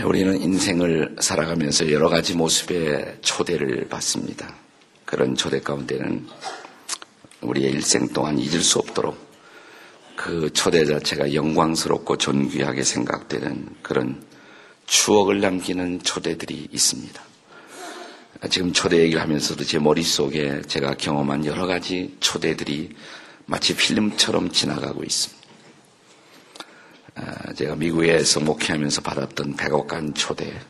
예, 우리는 인생을 살아가면서 여러 가지 모습의 초대를 받습니다. 그런 초대 가운데는 우리의 일생 동안 잊을 수 없도록 그 초대 자체가 영광스럽고 존귀하게 생각되는 그런 추억을 남기는 초대들이 있습니다. 지금 초대 얘기를 하면서도 제 머릿속에 제가 경험한 여러 가지 초대들이 마치 필름처럼 지나가고 있습니다. 아, 제가 미국에서 목회하면서 받았던 백억간 초대,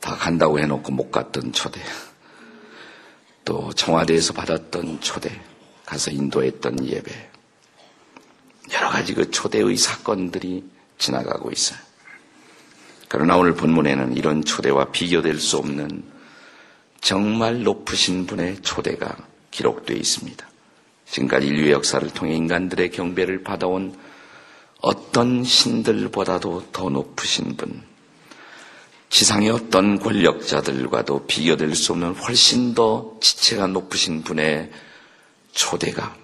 다 간다고 해놓고 못 갔던 초대, 또 청와대에서 받았던 초대, 가서 인도했던 예배, 여러 가지 그 초대의 사건들이 지나가고 있어요. 그러나 오늘 본문에는 이런 초대와 비교될 수 없는 정말 높으신 분의 초대가 기록되어 있습니다. 지금까지 인류의 역사를 통해 인간들의 경배를 받아온 어떤 신들보다도 더 높으신 분, 지상의 어떤 권력자들과도 비교될 수 없는 훨씬 더 지체가 높으신 분의 초대가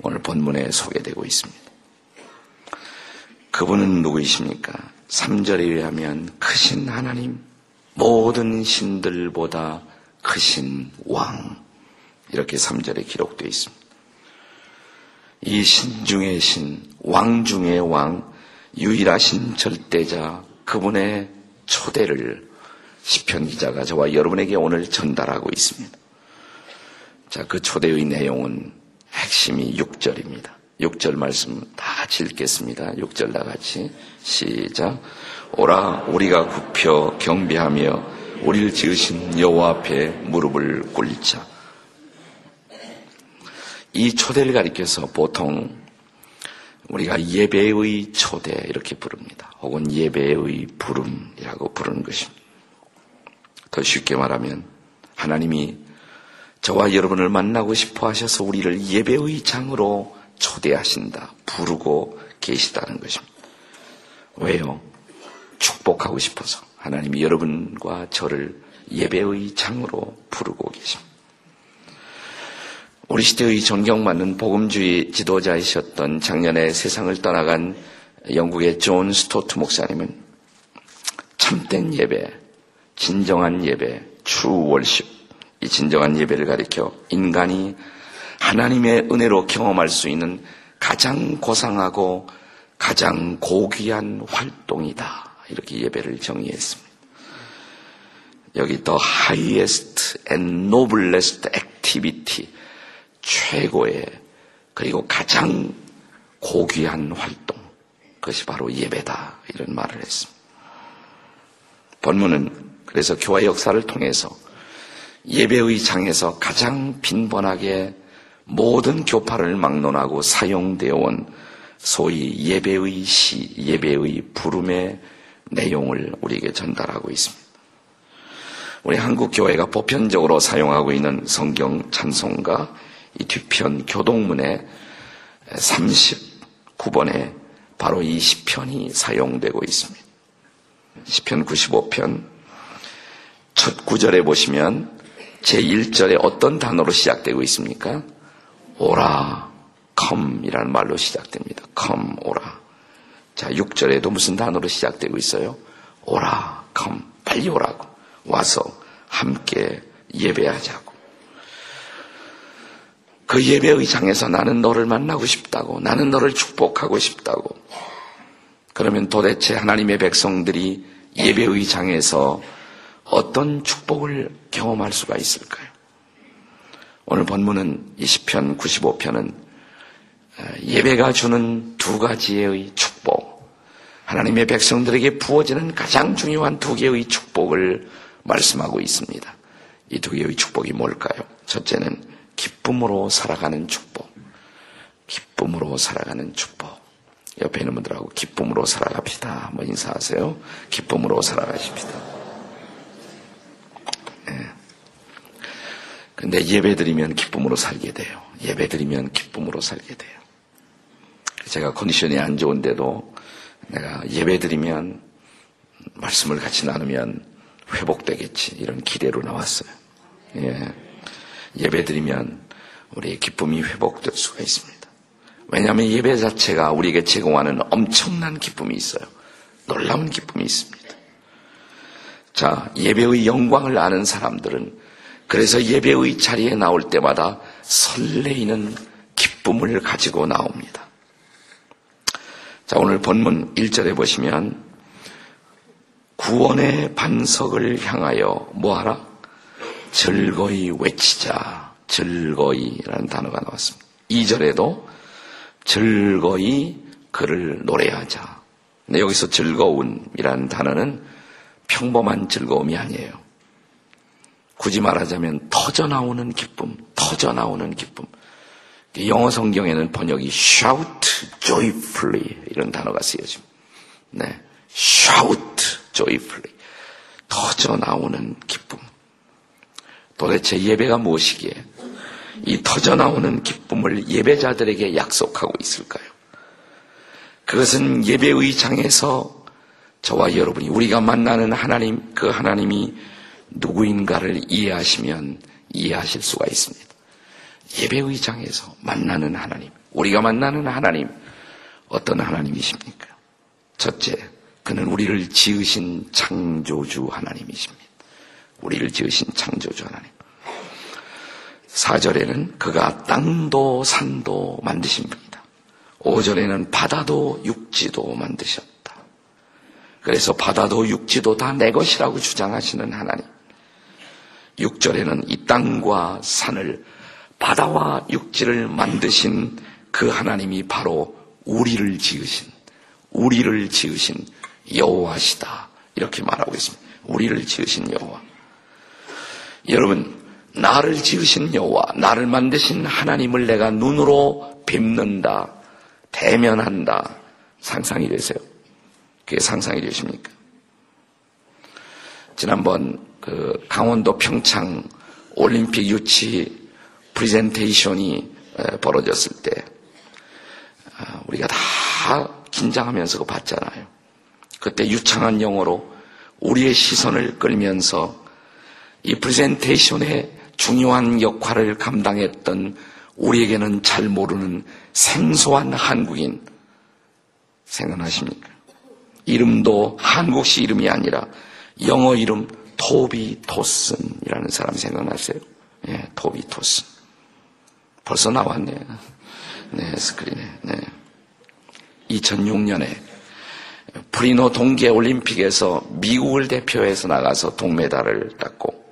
오늘 본문에 소개되고 있습니다. 그분은 누구이십니까? 3절에 의하면 크신 하나님, 모든 신들보다 크신 왕. 이렇게 3절에 기록되어 있습니다. 이 신 중의 신, 왕 중의 왕, 유일하신 절대자, 그분의 초대를 시편 기자가 저와 여러분에게 오늘 전달하고 있습니다. 자, 그 초대의 내용은 핵심이 6절입니다. 6절 말씀 다 읽겠습니다. 6절 다 같이 시작. 오라 우리가 굽혀 경배하며 우리를 지으신 여호와 앞에 무릎을 꿇리자. 이 초대를 가리켜서 보통 우리가 예배의 초대 이렇게 부릅니다. 혹은 예배의 부름이라고 부르는 것입니다. 더 쉽게 말하면 하나님이 저와 여러분을 만나고 싶어 하셔서 우리를 예배의 장으로 초대하신다, 부르고 계시다는 것입니다. 왜요? 축복하고 싶어서 하나님이 여러분과 저를 예배의 장으로 부르고 계십니다. 우리 시대의 존경받는 복음주의 지도자이셨던 작년에 세상을 떠나간 영국의 존 스토트 목사님은 참된 예배, 진정한 예배, true worship, 이 진정한 예배를 가리켜 인간이 하나님의 은혜로 경험할 수 있는 가장 고상하고 가장 고귀한 활동이다. 이렇게 예배를 정의했습니다. 여기 더 highest and noblest activity 최고의 그리고 가장 고귀한 활동 그것이 바로 예배다 이런 말을 했습니다. 본문은 그래서 교회 역사를 통해서 예배의 장에서 가장 빈번하게 모든 교파를 막론하고 사용되어 온 소위 예배의 시, 예배의 부름의 내용을 우리에게 전달하고 있습니다. 우리 한국 교회가 보편적으로 사용하고 있는 성경 찬송가 이 뒤편 교동문에 39번에 바로 이 시편이 사용되고 있습니다. 시편 95편 첫 구절에 보시면 제 1절에 어떤 단어로 시작되고 있습니까? 오라, come이라는 말로 시작됩니다. come, 오라. 자, 6절에도 무슨 단어로 시작되고 있어요? 오라, come, 빨리 오라고. 와서 함께 예배하자고. 그 예배 의장에서 나는 너를 만나고 싶다고, 나는 너를 축복하고 싶다고. 그러면 도대체 하나님의 백성들이 예배 의장에서 어떤 축복을 경험할 수가 있을까요? 오늘 본문은 20편, 95편은 예배가 주는 두 가지의 축복, 하나님의 백성들에게 부어지는 가장 중요한 두 개의 축복을 말씀하고 있습니다. 이 두 개의 축복이 뭘까요? 첫째는 기쁨으로 살아가는 축복. 기쁨으로 살아가는 축복. 옆에 있는 분들하고 기쁨으로 살아갑시다. 한번 인사하세요. 기쁨으로 살아가십시다. 네. 근데 예배 드리면 기쁨으로 살게 돼요. 예배 드리면 기쁨으로 살게 돼요. 제가 컨디션이 안 좋은데도 내가 예배 드리면 말씀을 같이 나누면 회복되겠지. 이런 기대로 나왔어요. 예. 예배 드리면 우리의 기쁨이 회복될 수가 있습니다. 왜냐하면 예배 자체가 우리에게 제공하는 엄청난 기쁨이 있어요. 놀라운 기쁨이 있습니다. 자, 예배의 영광을 아는 사람들은 그래서 예배의 자리에 나올 때마다 설레이는 기쁨을 가지고 나옵니다. 자, 오늘 본문 1절에 보시면 구원의 반석을 향하여 뭐하라? 즐거이 외치자. 즐거이라는 단어가 나왔습니다. 2절에도 즐거이 그를 노래하자. 근데 여기서 즐거움이라는 단어는 평범한 즐거움이 아니에요. 굳이 말하자면 터져 나오는 기쁨, 터져 나오는 기쁨. 영어 성경에는 번역이 shout joyfully 이런 단어가 쓰여집니다. 네. shout joyfully. 터져 나오는 기쁨. 도대체 예배가 무엇이기에 이 터져 나오는 기쁨을 예배자들에게 약속하고 있을까요? 그것은 예배의 장에서 저와 여러분이 우리가 만나는 하나님, 그 하나님이 누구인가를 이해하시면 이해하실 수가 있습니다. 예배의 장에서 만나는 하나님, 우리가 만나는 하나님, 어떤 하나님이십니까? 첫째, 그는 우리를 지으신 창조주 하나님이십니다. 우리를 지으신 창조주 하나님. 4절에는 그가 땅도 산도 만드신 분이다. 5절에는 바다도 육지도 만드셨다. 그래서 바다도 육지도 다 내 것이라고 주장하시는 하나님. 6절에는 이 땅과 산을 바다와 육지를 만드신 그 하나님이 바로 우리를 지으신 우리를 지으신 여호와시다. 이렇게 말하고 있습니다. 우리를 지으신 여호와. 여러분, 나를 지으신 여호와, 나를 만드신 하나님을 내가 눈으로 뵙는다, 대면한다. 상상이 되세요? 그게 상상이 되십니까? 지난번 그 강원도 평창 올림픽 유치 프리젠테이션이 벌어졌을 때 아, 우리가 다 긴장하면서 봤잖아요. 그때 유창한 영어로 우리의 시선을 끌면서 이 프레젠테이션의 중요한 역할을 감당했던 우리에게는 잘 모르는 생소한 한국인 생각나십니까? 이름도 한국식 이름이 아니라 영어 이름 토비 도슨이라는 사람 생각나세요? 예, 토비 도슨. 벌써 나왔네. 네, 스크린에. 네. 2006년에 토리노 동계 올림픽에서 미국을 대표해서 나가서 동메달을 땄고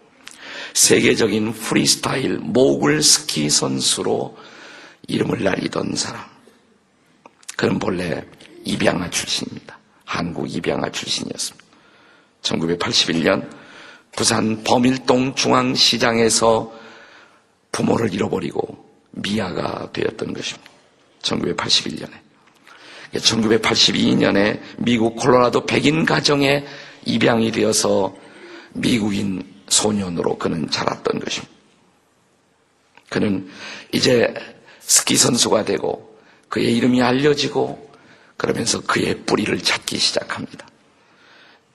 세계적인 프리스타일 모글 스키 선수로 이름을 날리던 사람. 그는 본래 입양아 출신입니다. 한국 입양아 출신이었습니다. 1981년 부산 범일동 중앙시장에서 부모를 잃어버리고 미아가 되었던 것입니다. 1981년에. 1982년에 미국 콜로라도 백인 가정에 입양이 되어서 미국인 소년으로 그는 자랐던 것입니다. 그는 이제 스키 선수가 되고 그의 이름이 알려지고 그러면서 그의 뿌리를 찾기 시작합니다.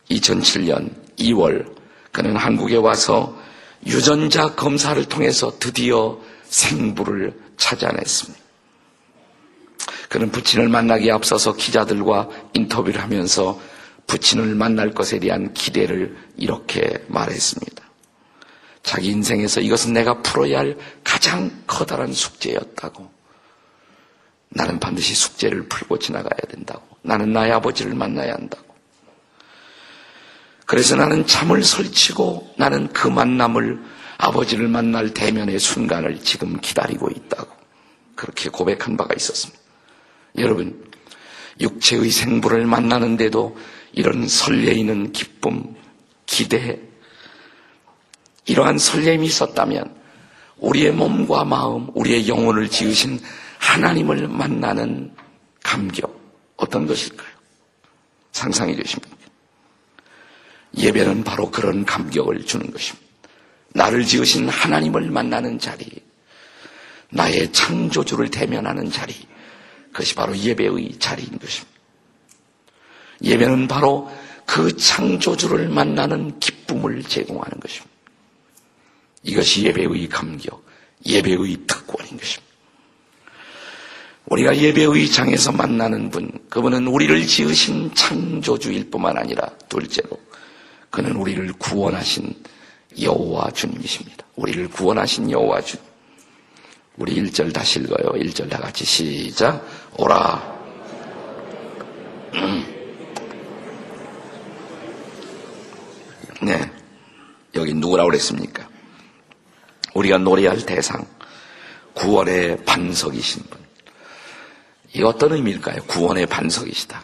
2007년 2월 그는 한국에 와서 유전자 검사를 통해서 드디어 생부를 찾아냈습니다. 그는 부친을 만나기에 앞서서 기자들과 인터뷰를 하면서 부친을 만날 것에 대한 기대를 이렇게 말했습니다. 자기 인생에서 이것은 내가 풀어야 할 가장 커다란 숙제였다고. 나는 반드시 숙제를 풀고 지나가야 된다고. 나는 나의 아버지를 만나야 한다고. 그래서 나는 잠을 설치고 나는 그 만남을 아버지를 만날 대면의 순간을 지금 기다리고 있다고. 그렇게 고백한 바가 있었습니다. 여러분, 육체의 생부를 만나는데도 이런 설레이는 기쁨, 기대, 이러한 설렘이 있었다면 우리의 몸과 마음, 우리의 영혼을 지으신 하나님을 만나는 감격, 어떤 것일까요? 상상이 되십니까? 예배는 바로 그런 감격을 주는 것입니다. 나를 지으신 하나님을 만나는 자리, 나의 창조주를 대면하는 자리, 그것이 바로 예배의 자리인 것입니다. 예배는 바로 그 창조주를 만나는 기쁨을 제공하는 것입니다. 이것이 예배의 감격, 예배의 특권인 것입니다. 우리가 예배의 장에서 만나는 분, 그분은 우리를 지으신 창조주일 뿐만 아니라 둘째로 그는 우리를 구원하신 여호와 주님이십니다. 우리를 구원하신 여호와 주님. 우리 1절 다시 읽어요. 1절 다 같이 시작. 오라. 음. 네. 여기 누구라고 그랬습니까? 우리가 노래할 대상. 구원의 반석이신 분. 이 어떤 의미일까요? 구원의 반석이시다.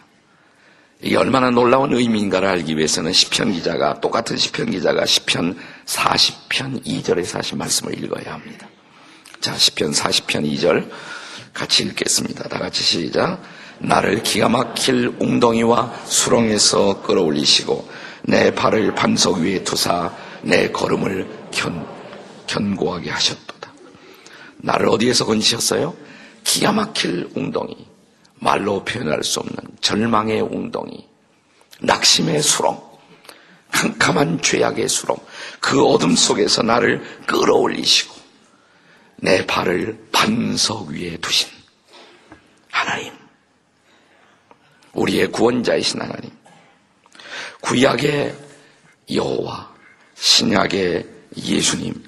이게 얼마나 놀라운 의미인가를 알기 위해서는 시편 기자가 똑같은 시편 기자가 시편 40편 2절에서 하신 말씀을 읽어야 합니다. 자, 시편 40편 2절 같이 읽겠습니다. 다 같이 시작. 나를 기가 막힐 웅덩이와 수렁에서 끌어올리시고 내 발을 반석 위에 두사 내 걸음을 견, 견고하게 하셨도다. 나를 어디에서 건지셨어요? 기가 막힐 웅덩이. 말로 표현할 수 없는 절망의 웅덩이, 낙심의 수렁, 캄캄한 죄악의 수렁, 그 어둠 속에서 나를 끌어올리시고 내 발을 반석 위에 두신 하나님. 우리의 구원자이신 하나님. 구약의 여호와, 신약의 예수님.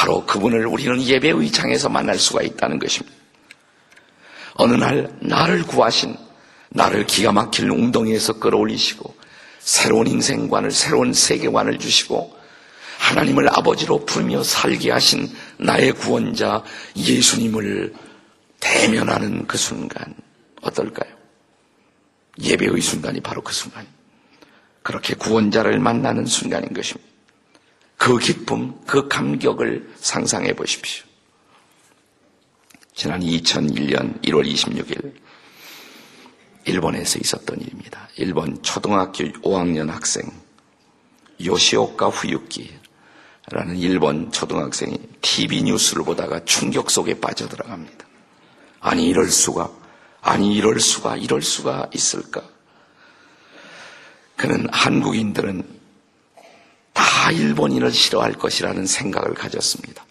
바로 그분을 우리는 예배의 장에서 만날 수가 있다는 것입니다. 어느 날 나를 구하신 나를 기가 막힐 웅덩이에서 끌어올리시고 새로운 인생관을 새로운 세계관을 주시고 하나님을 아버지로 부르며 살게 하신 나의 구원자 예수님을 대면하는 그 순간 어떨까요? 예배의 순간이 바로 그 순간. 그렇게 구원자를 만나는 순간인 것입니다. 그 기쁨, 그 감격을 상상해 보십시오. 지난 2001년 1월 26일 일본에서 있었던 일입니다. 일본 초등학교 5학년 학생 요시오카 후유키라는 일본 초등학생이 TV 뉴스를 보다가 충격 속에 빠져들어갑니다. 아니 이럴 수가 아니 이럴 수가 이럴 수가 있을까? 그는 한국인들은 다 일본인을 싫어할 것이라는 생각을 가졌습니다.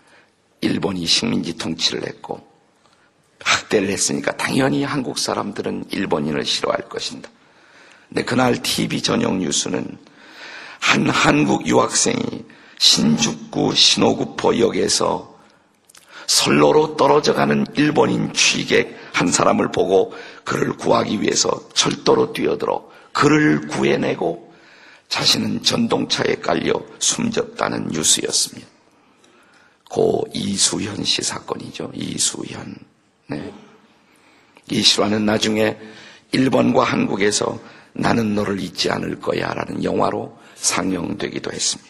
일본이 식민지 통치를 했고 학대를 했으니까 당연히 한국 사람들은 일본인을 싫어할 것인다. 근데 그날 TV 전용 뉴스는 한 한국 유학생이 신주쿠 신호구포역에서 선로로 떨어져 가는 일본인 취객 한 사람을 보고 그를 구하기 위해서 철도로 뛰어들어 그를 구해내고 자신은 전동차에 깔려 숨졌다는 뉴스였습니다. 고 이수현 씨 사건이죠. 이수현. 네. 이 실화는 나중에 일본과 한국에서 나는 너를 잊지 않을 거야 라는 영화로 상영되기도 했습니다.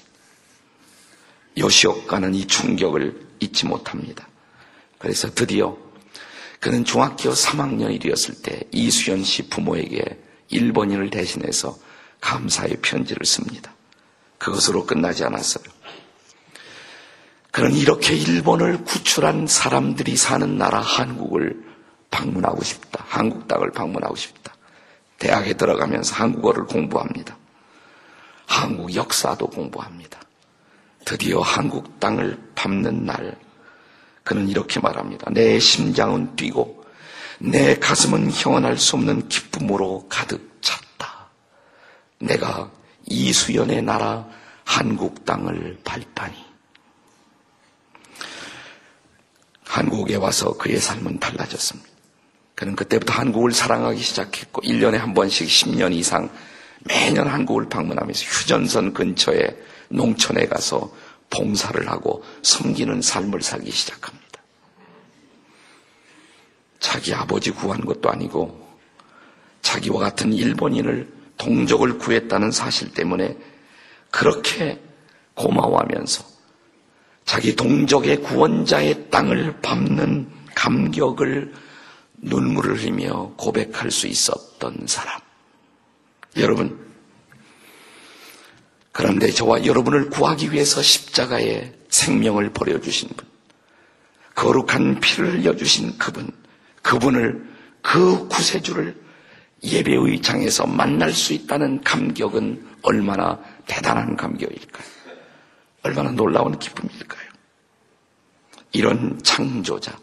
요시오카는 이 충격을 잊지 못합니다. 그래서 드디어 그는 중학교 3학년이 되었을 때 이수연 씨 부모에게 일본인을 대신해서 감사의 편지를 씁니다. 그것으로 끝나지 않았어요. 그는 이렇게 일본을 구출한 사람들이 사는 나라 한국을 방문하고 싶다. 한국 땅을 방문하고 싶다. 대학에 들어가면서 한국어를 공부합니다. 한국 역사도 공부합니다. 드디어 한국 땅을 밟는 날, 그는 이렇게 말합니다. 내 심장은 뛰고 내 가슴은 형언할 수 없는 기쁨으로 가득. 내가 이수연의 나라 한국 땅을 밟다니. 한국에 와서 그의 삶은 달라졌습니다. 그는 그때부터 한국을 사랑하기 시작했고 1년에 한 번씩 10년 이상 매년 한국을 방문하면서 휴전선 근처에 농촌에 가서 봉사를 하고 섬기는 삶을 살기 시작합니다. 자기 아버지 구한 것도 아니고 자기와 같은 일본인을 동족을 구했다는 사실 때문에 그렇게 고마워하면서 자기 동족의 구원자의 땅을 밟는 감격을 눈물을 흘리며 고백할 수 있었던 사람. 여러분, 그런데 저와 여러분을 구하기 위해서 십자가에 생명을 버려주신 분, 거룩한 피를 흘려주신 그분, 그분을, 그 구세주를 예배의 장에서 만날 수 있다는 감격은 얼마나 대단한 감격일까요? 얼마나 놀라운 기쁨일까요? 이런 창조자,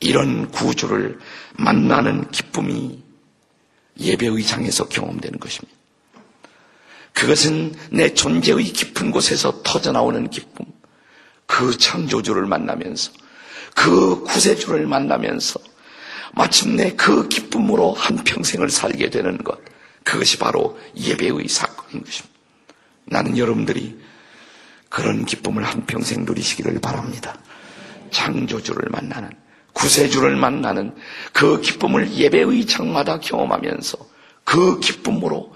이런 구주를 만나는 기쁨이 예배의 장에서 경험되는 것입니다. 그것은 내 존재의 깊은 곳에서 터져나오는 기쁨. 그 창조주를 만나면서, 그 구세주를 만나면서, 마침내 그 기쁨으로 한평생을 살게 되는 것. 그것이 바로 예배의 사건인 것입니다. 나는 여러분들이 그런 기쁨을 한평생 누리시기를 바랍니다. 창조주를 만나는, 구세주를 만나는 그 기쁨을 예배의 장마다 경험하면서 그 기쁨으로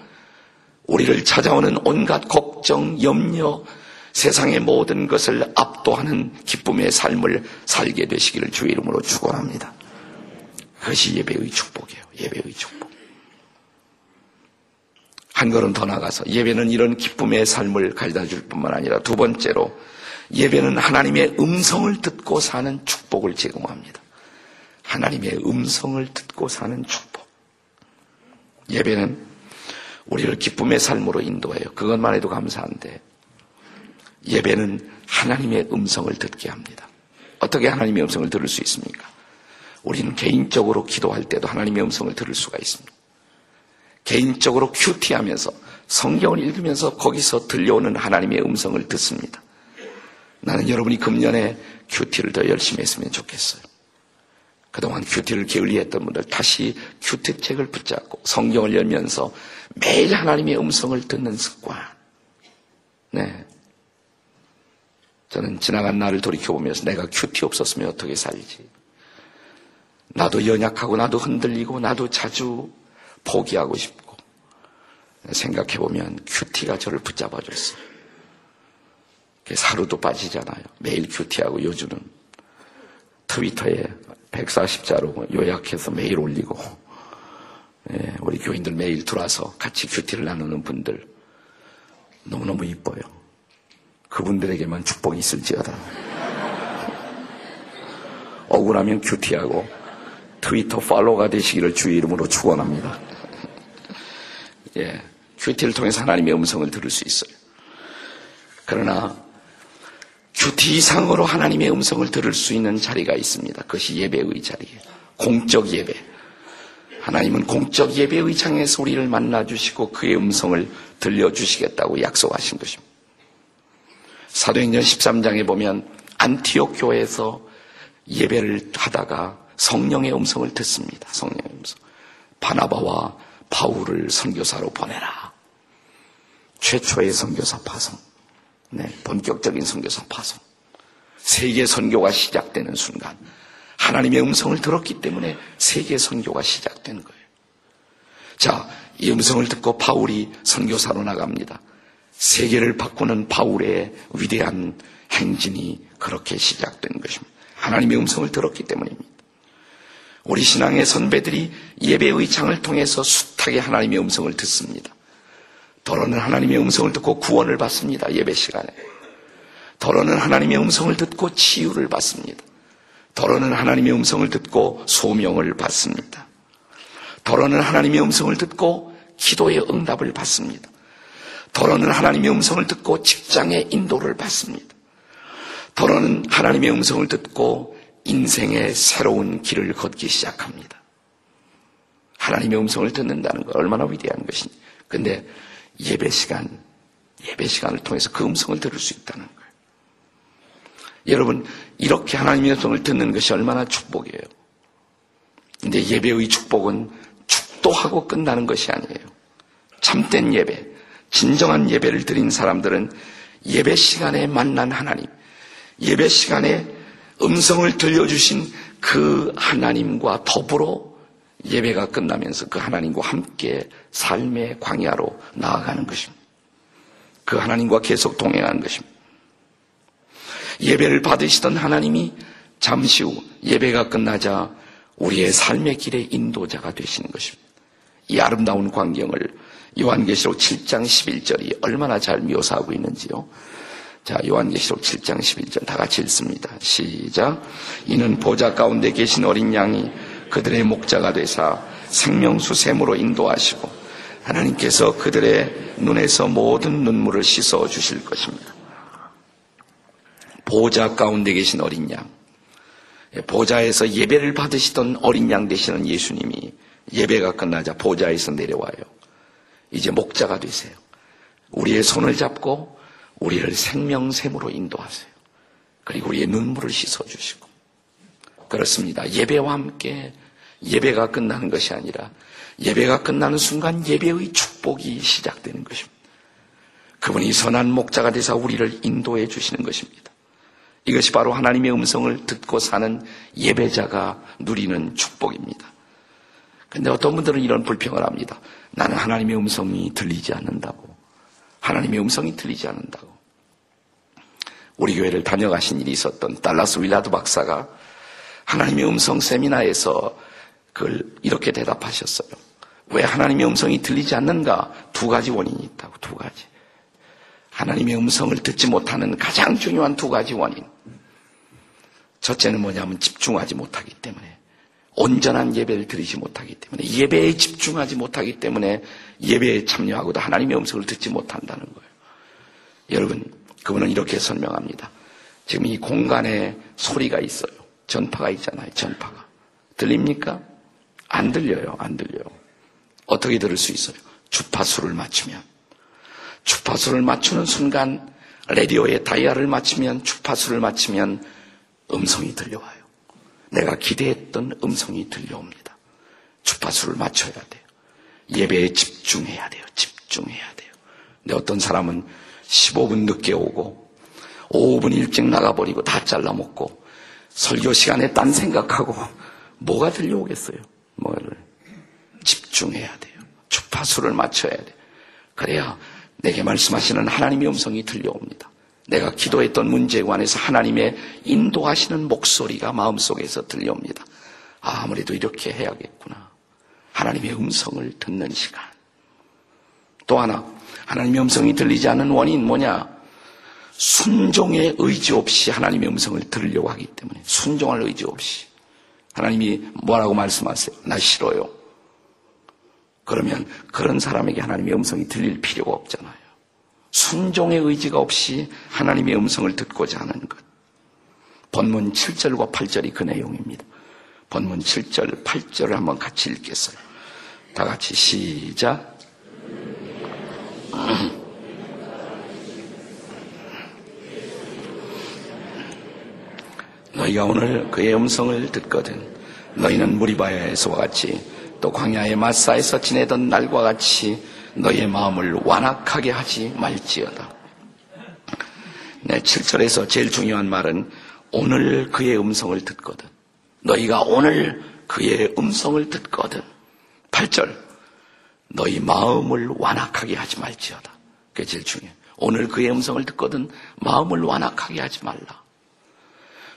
우리를 찾아오는 온갖 걱정, 염려, 세상의 모든 것을 압도하는 기쁨의 삶을 살게 되시기를 주의 이름으로 축원합니다. 그것이 예배의 축복이에요. 예배의 축복. 한 걸음 더 나가서 예배는 이런 기쁨의 삶을 가져다 줄 뿐만 아니라 두 번째로 예배는 하나님의 음성을 듣고 사는 축복을 제공합니다. 하나님의 음성을 듣고 사는 축복. 예배는 우리를 기쁨의 삶으로 인도해요. 그것만 해도 감사한데 예배는 하나님의 음성을 듣게 합니다. 어떻게 하나님의 음성을 들을 수 있습니까? 우리는 개인적으로 기도할 때도 하나님의 음성을 들을 수가 있습니다. 개인적으로 큐티하면서 성경을 읽으면서 거기서 들려오는 하나님의 음성을 듣습니다. 나는 여러분이 금년에 큐티를 더 열심히 했으면 좋겠어요. 그동안 큐티를 게을리했던 분들 다시 큐티 책을 붙잡고 성경을 열면서 매일 하나님의 음성을 듣는 습관. 네. 저는 지나간 날을 돌이켜보면서 내가 큐티 없었으면 어떻게 살지? 나도 연약하고 나도 흔들리고 나도 자주 포기하고 싶고 생각해보면 큐티가 저를 붙잡아줬어요. 하루도 빠지잖아요. 매일 큐티하고 요즘은 트위터에 140자로 요약해서 매일 올리고 예, 우리 교인들 매일 들어와서 같이 큐티를 나누는 분들 너무너무 이뻐요. 그분들에게만 축복이 있을지어다. 억울하면 큐티하고 트위터 팔로우가 되시기를 주의 이름으로 축원합니다. 예, 큐티를 통해서 하나님의 음성을 들을 수 있어요. 그러나 큐티 이상으로 하나님의 음성을 들을 수 있는 자리가 있습니다. 그것이 예배의 자리예요. 공적 예배. 하나님은 공적 예배의 장에서 우리를 만나 주시고 그의 음성을 들려 주시겠다고 약속하신 것입니다. 사도행전 13장에 보면 안티옥 교회에서 예배를 하다가 성령의 음성을 듣습니다. 성령의 음성. 바나바와 바울을 선교사로 보내라. 최초의 선교사 파송. 네, 본격적인 선교사 파송. 세계 선교가 시작되는 순간 하나님의 음성을 들었기 때문에 세계 선교가 시작된 거예요. 자, 이 음성을 듣고 바울이 선교사로 나갑니다. 세계를 바꾸는 바울의 위대한 행진이 그렇게 시작된 것입니다. 하나님의 음성을 들었기 때문입니다. 우리 신앙의 선배들이 예배의 장을 통해서 숱하게 하나님의 음성을 듣습니다. 더러는 하나님의 음성을 듣고 구원을 받습니다. 예배 시간에. 더러는 하나님의 음성을 듣고 치유를 받습니다. 더러는 하나님의 음성을 듣고 소명을 받습니다. 더러는 하나님의 음성을 듣고 기도의 응답을 받습니다. 더러는 하나님의 음성을 듣고 직장의 인도를 받습니다. 더러는 하나님의 음성을 듣고 인생의 새로운 길을 걷기 시작합니다. 하나님의 음성을 듣는다는 것 얼마나 위대한 것이니. 근데 예배 시간, 예배 시간을 통해서 그 음성을 들을 수 있다는 거예요. 여러분, 이렇게 하나님의 음성을 듣는 것이 얼마나 축복이에요. 근데 예배의 축복은 축도하고 끝나는 것이 아니에요. 참된 예배, 진정한 예배를 드린 사람들은 예배 시간에 만난 하나님, 예배 시간에 음성을 들려주신 그 하나님과 더불어 예배가 끝나면서 그 하나님과 함께 삶의 광야로 나아가는 것입니다. 그 하나님과 계속 동행하는 것입니다. 예배를 받으시던 하나님이 잠시 후 예배가 끝나자 우리의 삶의 길의 인도자가 되시는 것입니다. 이 아름다운 광경을 요한계시록 7장 11절이 얼마나 잘 묘사하고 있는지요. 자, 요한계시록 7장 11절 다 같이 읽습니다. 시작. 이는 보좌 가운데 계신 어린 양이 그들의 목자가 되사 생명수 샘으로 인도하시고 하나님께서 그들의 눈에서 모든 눈물을 씻어 주실 것입니다. 보좌 가운데 계신 어린 양. 예, 보좌에서 예배를 받으시던 어린 양 되시는 예수님이 예배가 끝나자 보좌에서 내려와요. 이제 목자가 되세요. 우리의 손을 잡고 우리를 생명샘으로 인도하세요. 그리고 우리의 눈물을 씻어주시고 그렇습니다. 예배와 함께 예배가 끝나는 것이 아니라 예배가 끝나는 순간 예배의 축복이 시작되는 것입니다. 그분이 선한 목자가 되사 우리를 인도해 주시는 것입니다. 이것이 바로 하나님의 음성을 듣고 사는 예배자가 누리는 축복입니다. 근데 어떤 분들은 이런 불평을 합니다. 나는 하나님의 음성이 들리지 않는다고. 하나님의 음성이 들리지 않는다고. 우리 교회를 다녀가신 일이 있었던 달라스 윌라드 박사가 하나님의 음성 세미나에서 그걸 이렇게 대답하셨어요. 왜 하나님의 음성이 들리지 않는가? 두 가지 원인이 있다고, 두 가지. 하나님의 음성을 듣지 못하는 가장 중요한 두 가지 원인. 첫째는 뭐냐면 집중하지 못하기 때문에. 온전한 예배를 드리지 못하기 때문에. 예배에 집중하지 못하기 때문에 예배에 참여하고도 하나님의 음성을 듣지 못한다는 거예요. 여러분, 그분은 이렇게 설명합니다. 지금 이 공간에 소리가 있어요. 전파가 있잖아요. 전파가. 들립니까? 안 들려요. 안 들려요. 어떻게 들을 수 있어요? 주파수를 맞추면. 주파수를 맞추는 순간 레디오에 다이아를 맞추면 주파수를 맞추면 음성이 들려와요. 내가 기대했던 음성이 들려옵니다. 주파수를 맞춰야 돼요. 예배에 집중해야 돼요. 집중해야 돼요. 근데 어떤 사람은 15분 늦게 오고 5분 일찍 나가버리고 다 잘라먹고 설교 시간에 딴 생각하고 뭐가 들려오겠어요? 뭐를 집중해야 돼요. 주파수를 맞춰야 돼요. 그래야 내게 말씀하시는 하나님의 음성이 들려옵니다. 내가 기도했던 문제에 관해서 하나님의 인도하시는 목소리가 마음속에서 들려옵니다. 아, 아무래도 이렇게 해야겠구나. 하나님의 음성을 듣는 시간. 또 하나, 하나님의 음성이 들리지 않는 원인 뭐냐? 순종의 의지 없이 하나님의 음성을 들으려고 하기 때문에 순종할 의지 없이 하나님이 뭐라고 말씀하세요? 나 싫어요. 그러면 그런 사람에게 하나님의 음성이 들릴 필요가 없잖아요. 순종의 의지가 없이 하나님의 음성을 듣고자 하는 것. 본문 7절과 8절이 그 내용입니다. 본문 7절, 8절을 한번 같이 읽겠어요. 다 같이 시작. 너희가 오늘 그의 음성을 듣거든 너희는 무리바야에서와 같이 또 광야의 마사에서 지내던 날과 같이 너희의 마음을 완악하게 하지 말지어다. 네, 7절에서 제일 중요한 말은 오늘 그의 음성을 듣거든. 너희가 오늘 그의 음성을 듣거든. 8절. 너희 마음을 완악하게 하지 말지어다. 그게 제일 중요해. 오늘 그의 음성을 듣거든 마음을 완악하게 하지 말라.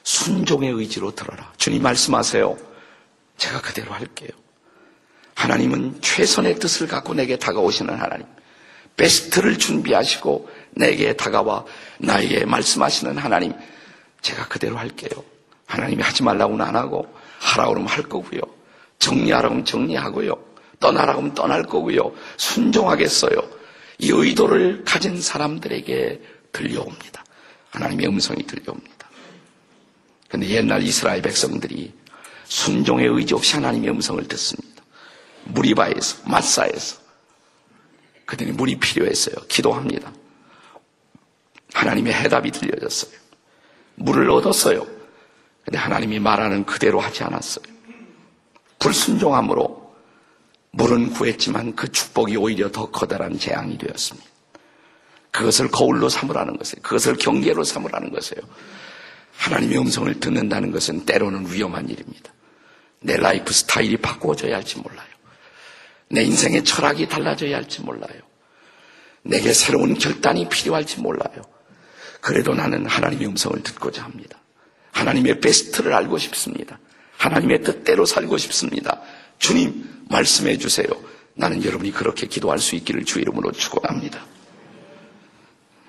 순종의 의지로 들어라. 주님 말씀하세요. 제가 그대로 할게요. 하나님은 최선의 뜻을 갖고 내게 다가오시는 하나님. 베스트를 준비하시고 내게 다가와 나에게 말씀하시는 하나님. 제가 그대로 할게요. 하나님이 하지 말라고는 안 하고 하라고 그러면 할 거고요. 정리하라고 하면 정리하고요. 떠나라고 하면 떠날 거고요. 순종하겠어요. 이 의도를 가진 사람들에게 들려옵니다. 하나님의 음성이 들려옵니다. 그런데 옛날 이스라엘 백성들이 순종의 의지 없이 하나님의 음성을 듣습니다. 무리바에서, 마사에서. 그들이 물이 필요했어요. 기도합니다. 하나님의 해답이 들려졌어요. 물을 얻었어요. 근데 하나님이 말하는 그대로 하지 않았어요. 불순종함으로 물은 구했지만 그 축복이 오히려 더 커다란 재앙이 되었습니다. 그것을 거울로 삼으라는 것이에요. 그것을 경계로 삼으라는 것이에요. 하나님의 음성을 듣는다는 것은 때로는 위험한 일입니다. 내 라이프 스타일이 바꾸어져야 할지 몰라요. 내 인생의 철학이 달라져야 할지 몰라요. 내게 새로운 결단이 필요할지 몰라요. 그래도 나는 하나님의 음성을 듣고자 합니다. 하나님의 베스트를 알고 싶습니다. 하나님의 뜻대로 살고 싶습니다. 주님, 말씀해 주세요. 나는 여러분이 그렇게 기도할 수 있기를 주 이름으로 축원합니다.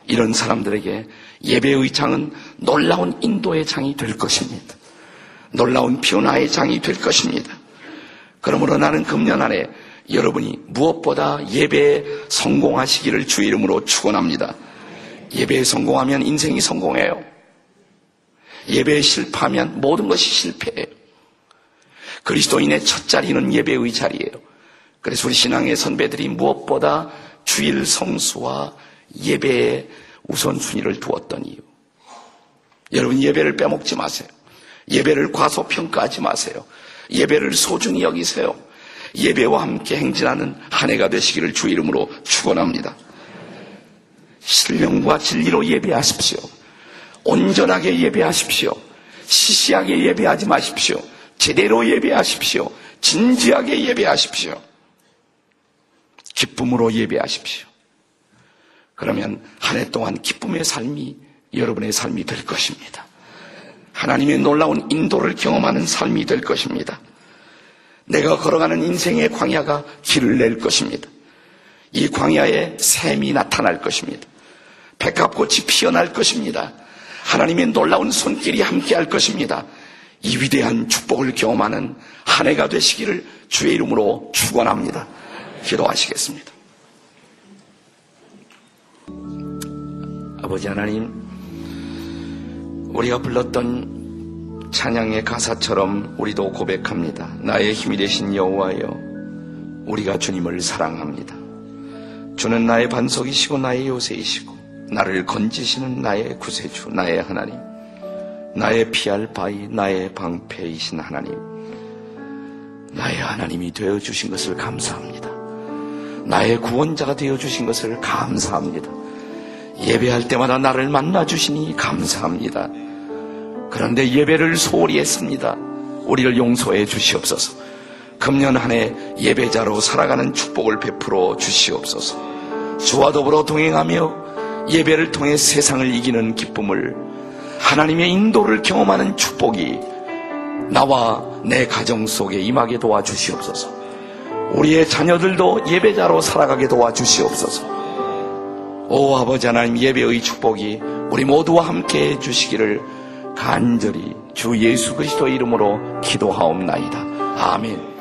이런 사람들에게 예배의 장은 놀라운 인도의 장이 될 것입니다. 놀라운 변화의 장이 될 것입니다. 그러므로 나는 금년 안에 여러분이 무엇보다 예배에 성공하시기를 주 이름으로 축원합니다. 예배에 성공하면 인생이 성공해요. 예배에 실패하면 모든 것이 실패해요. 그리스도인의 첫 자리는 예배의 자리예요. 그래서 우리 신앙의 선배들이 무엇보다 주일 성수와 예배에 우선순위를 두었던 이유. 여러분 예배를 빼먹지 마세요. 예배를 과소평가하지 마세요. 예배를 소중히 여기세요. 예배와 함께 행진하는 한 해가 되시기를 주 이름으로 축원합니다. 신령과 진리로 예배하십시오. 온전하게 예배하십시오. 시시하게 예배하지 마십시오. 제대로 예배하십시오. 진지하게 예배하십시오. 기쁨으로 예배하십시오. 그러면 한 해 동안 기쁨의 삶이 여러분의 삶이 될 것입니다. 하나님의 놀라운 인도를 경험하는 삶이 될 것입니다. 내가 걸어가는 인생의 광야가 길을 낼 것입니다. 이 광야에 샘이 나타날 것입니다. 백합꽃이 피어날 것입니다. 하나님의 놀라운 손길이 함께할 것입니다. 이 위대한 축복을 경험하는 한 해가 되시기를 주의 이름으로 축원합니다. 기도하시겠습니다. 아버지 하나님, 우리가 불렀던 찬양의 가사처럼 우리도 고백합니다. 나의 힘이 되신 여호와여, 우리가 주님을 사랑합니다. 주는 나의 반석이시고 나의 요새이시고 나를 건지시는 나의 구세주, 나의 하나님, 나의 피할 바위, 나의 방패이신 하나님, 나의 하나님이 되어 주신 것을 감사합니다. 나의 구원자가 되어 주신 것을 감사합니다. 예배할 때마다 나를 만나 주시니 감사합니다. 그런데 예배를 소홀히 했습니다. 우리를 용서해 주시옵소서. 금년 한 해 예배자로 살아가는 축복을 베풀어 주시옵소서. 주와 더불어 동행하며 예배를 통해 세상을 이기는 기쁨을 하나님의 인도를 경험하는 축복이 나와 내 가정 속에 임하게 도와주시옵소서. 우리의 자녀들도 예배자로 살아가게 도와주시옵소서. 오 아버지 하나님 예배의 축복이 우리 모두와 함께 해주시기를 간절히 주 예수 그리스도 이름으로 기도하옵나이다. 아멘.